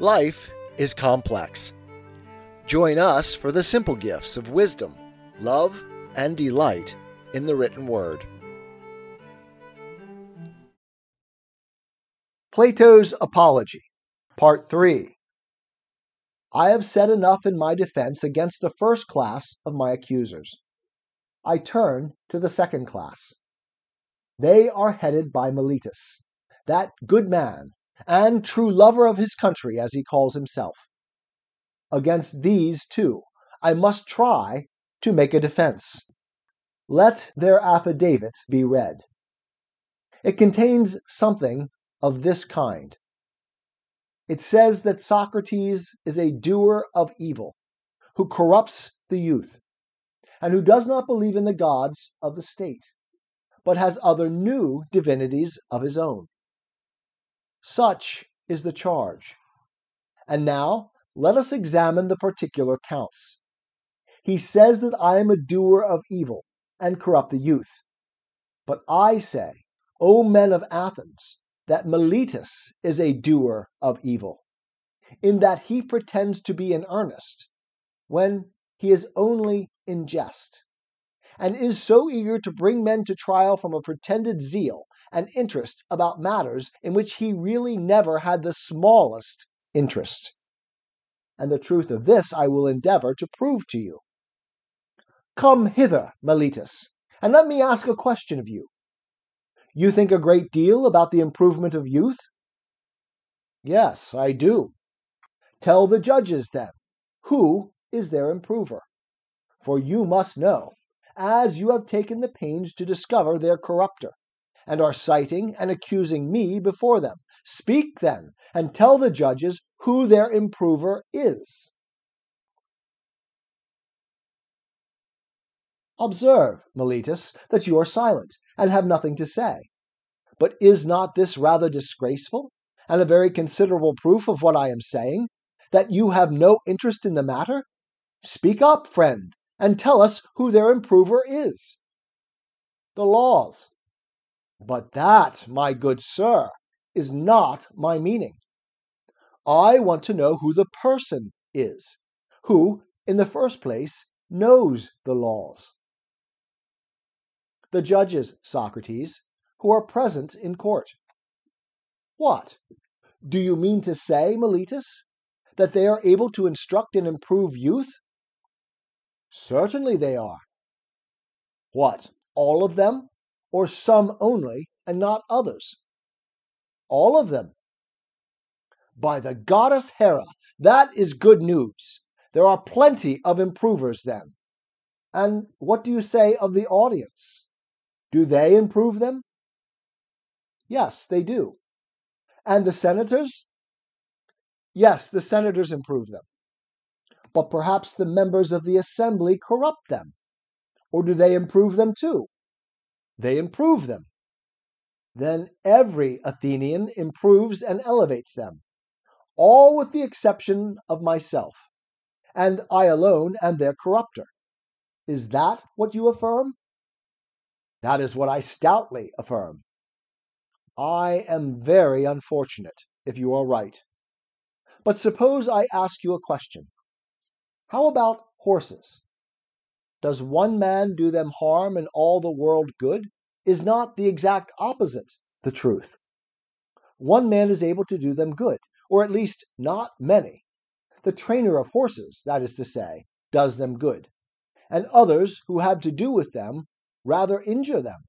Life is complex. Join us for the simple gifts of wisdom, love, and delight in the written word. Plato's Apology, Part 3 I have said enough in my defense against the first class of my accusers. I turn to the second class. They are headed by Meletus, that good man and true lover of his country, as he calls himself. Against these, too, I must try to make a defense. Let their affidavit be read. It contains something of this kind. It says that Socrates is a doer of evil, who corrupts the youth, and who does not believe in the gods of the state, but has other new divinities of his own. Such is the charge. And now let us examine the particular counts. He says that I am a doer of evil and corrupt the youth. But I say, O men of Athens, that Meletus is a doer of evil, in that he pretends to be in earnest when he is only in jest, and is so eager to bring men to trial from a pretended zeal and interest about matters in which he really never had the smallest interest. And the truth of this I will endeavor to prove to you. Come hither, Meletus, and let me ask a question of you. You think a great deal about the improvement of youth? Yes, I do. Tell the judges, then, who is their improver? For you must know, as you have taken the pains to discover their corrupter and are citing and accusing me before them. Speak then, and tell the judges who their improver is. Observe, Meletus, that you are silent and have nothing to say. But is not this rather disgraceful, and a very considerable proof of what I am saying, that you have no interest in the matter? Speak up, friend, and tell us who their improver is. The laws, but that, my good sir, is not my meaning. I want to know who the person is, who, in the first place, knows the laws. The judges, Socrates, who are present in court. What? Do you mean to say, Meletus, that they are able to instruct and improve youth? Certainly they are. What, all of them? Or some only, and not others? All of them. By the goddess Hera, that is good news. There are plenty of improvers then. And what do you say of the audience? Do they improve them? Yes, they do. And the senators? Yes, the senators improve them. But perhaps the members of the assembly corrupt them. Or do they improve them too? They improve them. Then every Athenian improves and elevates them, all with the exception of myself, and I alone am their corrupter. Is that what you affirm? That is what I stoutly affirm. I am very unfortunate if you are right. But suppose I ask you a question. How about horses? Does one man do them harm and all the world good? Is not the exact opposite the truth? One man is able to do them good, or at least not many. The trainer of horses, that is to say, does them good, and others who have to do with them rather injure them.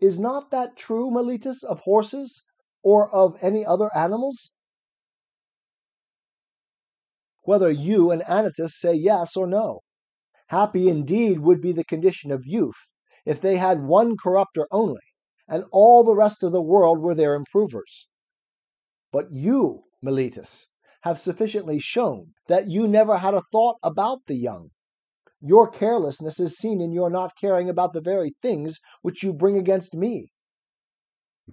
Is not that true, Meletus, of horses or of any other animals? Whether you and Anytus say yes or no. Happy indeed would be the condition of youth if they had one corrupter only, and all the rest of the world were their improvers. But you, Meletus, have sufficiently shown that you never had a thought about the young. Your carelessness is seen in your not caring about the very things which you bring against me.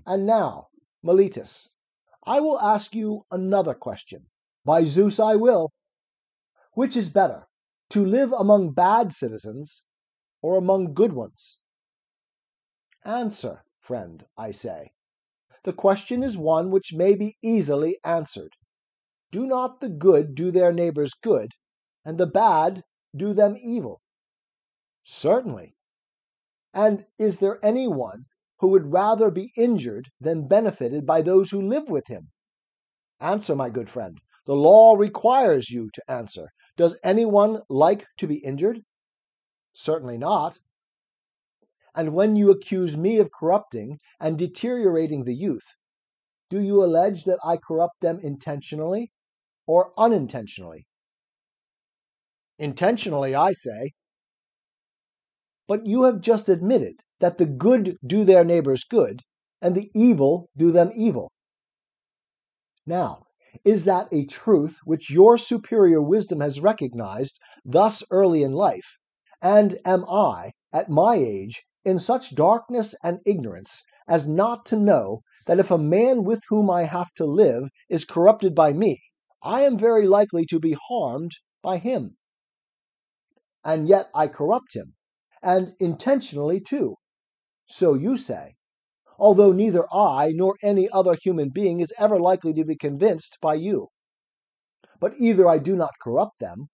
And now, Meletus, I will ask you another question. By Zeus, I will. Which is better, to live among bad citizens or among good ones? Answer, friend, I say. The question is one which may be easily answered. do not the good do their neighbors good, and the bad do them evil? Certainly. And is there any one who would rather be injured than benefited by those who live with him? Answer, my good friend. The law requires you to answer. Does anyone like to be injured? Certainly not. And when you accuse me of corrupting and deteriorating the youth, do you allege that I corrupt them intentionally or unintentionally? Intentionally, I say. But you have just admitted that the good do their neighbors good, and the evil do them evil. Now, is that a truth which your superior wisdom has recognized thus early in life? And am I, at my age, in such darkness and ignorance as not to know that if a man with whom I have to live is corrupted by me, I am very likely to be harmed by him? And yet I corrupt him, and intentionally too. So you say although neither I nor any other human being is ever likely to be convinced by you. But either I do not corrupt them,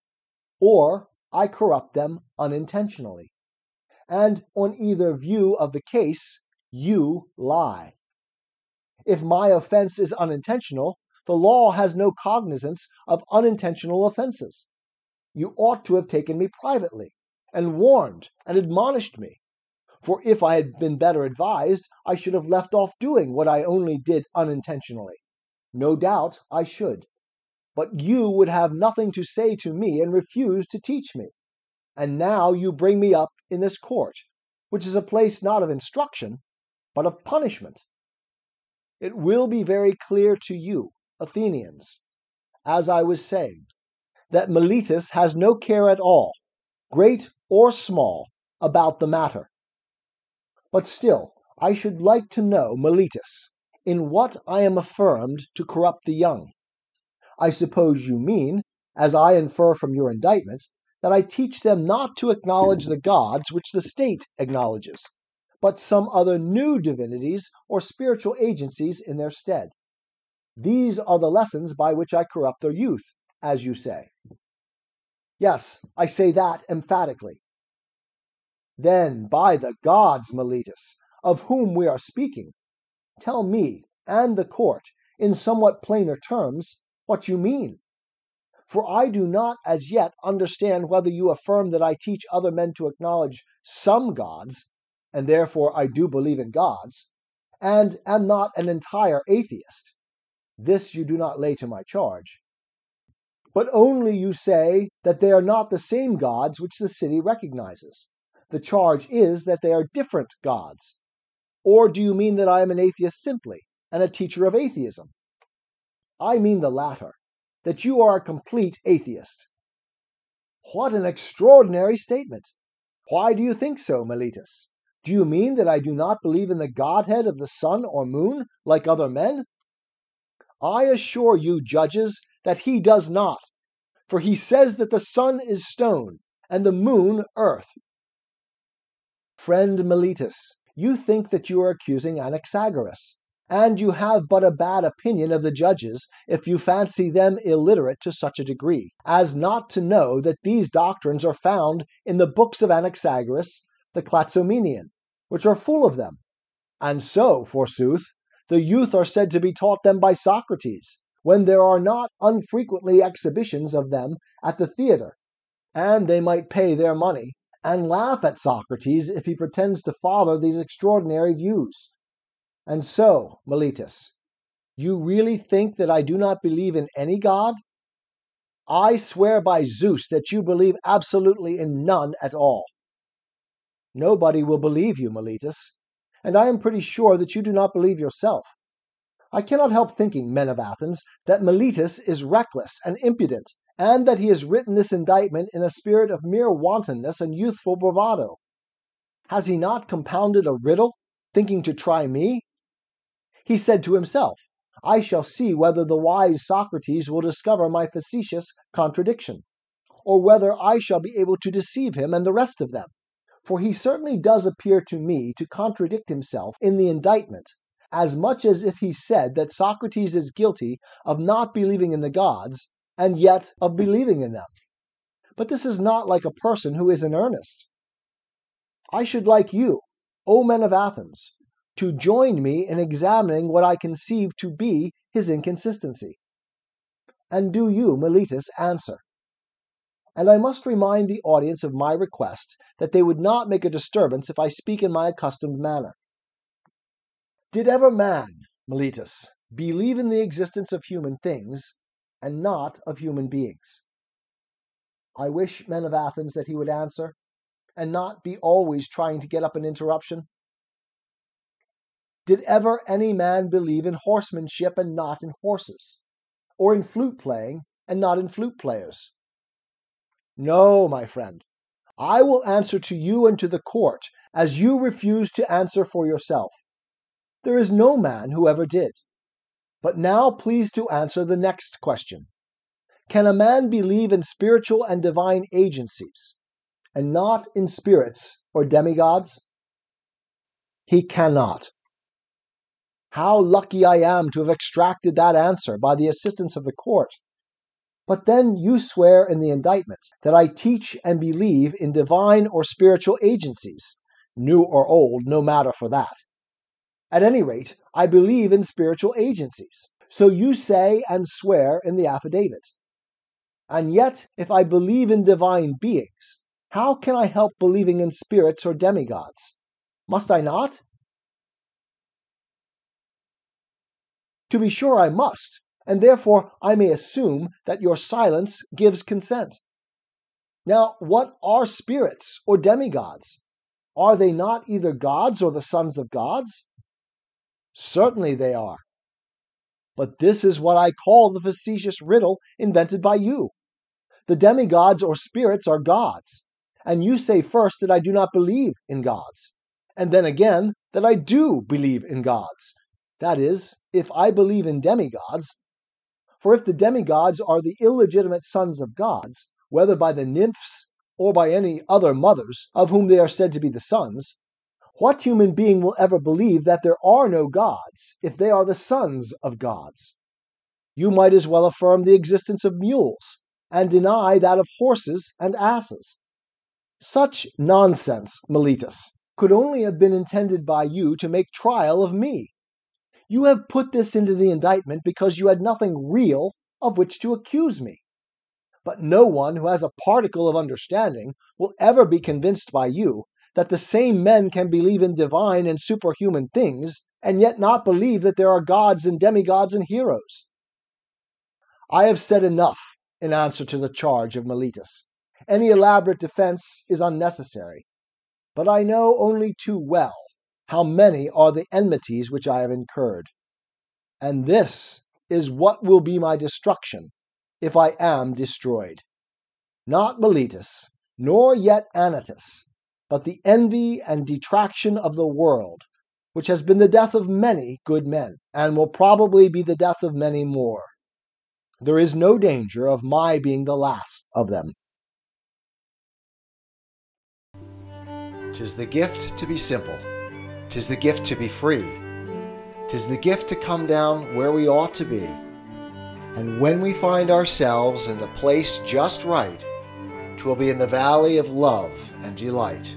or I corrupt them unintentionally. And on either view of the case, you lie. If my offense is unintentional, the law has no cognizance of unintentional offenses. You ought to have taken me privately, and warned and admonished me, for if I had been better advised, I should have left off doing what I only did unintentionally. No doubt I should. But you would have nothing to say to me and refuse to teach me. And now you bring me up in this court, which is a place not of instruction, but of punishment. It will be very clear to you, Athenians, as I was saying, that Meletus has no care at all, great or small, about the matter. But still, I should like to know, Meletus, in what I am affirmed to corrupt the young. I suppose you mean, as I infer from your indictment, that I teach them not to acknowledge the gods which the state acknowledges, but some other new divinities or spiritual agencies in their stead. These are the lessons by which I corrupt their youth, as you say. Yes, I say that emphatically. Then, by the gods, Meletus, of whom we are speaking, tell me and the court, in somewhat plainer terms, what you mean. For I do not as yet understand whether you affirm that I teach other men to acknowledge some gods, and therefore I do believe in gods, and am not an entire atheist. This you do not lay to my charge. But only you say that they are not the same gods which the city recognizes the charge is that they are different gods? Or do you mean that I am an atheist simply, and a teacher of atheism? I mean the latter, that you are a complete atheist. What an extraordinary statement! Why do you think so, Meletus? Do you mean that I do not believe in the Godhead of the sun or moon, like other men? I assure you, judges, that he does not, for he says that the sun is stone, and the moon earth, Friend Meletus, you think that you are accusing Anaxagoras, and you have but a bad opinion of the judges if you fancy them illiterate to such a degree as not to know that these doctrines are found in the books of Anaxagoras, the Clazomenian, which are full of them. And so, forsooth, the youth are said to be taught them by Socrates, when there are not unfrequently exhibitions of them at the theatre, and they might pay their money and laugh at Socrates if he pretends to follow these extraordinary views. And so, Meletus, you really think that I do not believe in any God? I swear by Zeus that you believe absolutely in none at all. Nobody will believe you, Meletus, and I am pretty sure that you do not believe yourself. I cannot help thinking, men of Athens, that Meletus is reckless and impudent, and that he has written this indictment in a spirit of mere wantonness and youthful bravado. Has he not compounded a riddle, thinking to try me? He said to himself, I shall see whether the wise Socrates will discover my facetious contradiction, or whether I shall be able to deceive him and the rest of them. For he certainly does appear to me to contradict himself in the indictment, as much as if he said that Socrates is guilty of not believing in the gods and yet of believing in them. But this is not like a person who is in earnest. I should like you, O men of Athens, to join me in examining what I conceive to be his inconsistency. And do you, Meletus, answer. And I must remind the audience of my request that they would not make a disturbance if I speak in my accustomed manner. Did ever man, Meletus, believe in the existence of human things and not of human beings? I wish, men of Athens, that he would answer, and not be always trying to get up an interruption. Did ever any man believe in horsemanship and not in horses, or in flute playing and not in flute players? No, my friend. I will answer to you and to the court as you refuse to answer for yourself. There is no man who ever did. But now please to answer the next question Can a man believe in spiritual and divine agencies, and not in spirits or demigods? He cannot. How lucky I am to have extracted that answer by the assistance of the court. But then you swear in the indictment that I teach and believe in divine or spiritual agencies, new or old, no matter for that. At any rate, I believe in spiritual agencies. So you say and swear in the affidavit. And yet, if I believe in divine beings, how can I help believing in spirits or demigods? Must I not? To be sure, I must, and therefore I may assume that your silence gives consent. Now, what are spirits or demigods? Are they not either gods or the sons of gods? Certainly they are. But this is what I call the facetious riddle invented by you. The demigods or spirits are gods, and you say first that I do not believe in gods, and then again that I do believe in gods. That is, if I believe in demigods. For if the demigods are the illegitimate sons of gods, whether by the nymphs or by any other mothers of whom they are said to be the sons, what human being will ever believe that there are no gods if they are the sons of gods? You might as well affirm the existence of mules and deny that of horses and asses. Such nonsense, Meletus, could only have been intended by you to make trial of me. You have put this into the indictment because you had nothing real of which to accuse me. But no one who has a particle of understanding will ever be convinced by you that the same men can believe in divine and superhuman things and yet not believe that there are gods and demigods and heroes. I have said enough in answer to the charge of Meletus. Any elaborate defense is unnecessary. But I know only too well how many are the enmities which I have incurred. And this is what will be my destruction if I am destroyed. Not Meletus, nor yet Anytus, but the envy and detraction of the world, which has been the death of many good men, and will probably be the death of many more. There is no danger of my being the last of them. Tis the gift to be simple. Tis the gift to be free. Tis the gift to come down where we ought to be. And when we find ourselves in the place just right, twill be in the valley of love and delight.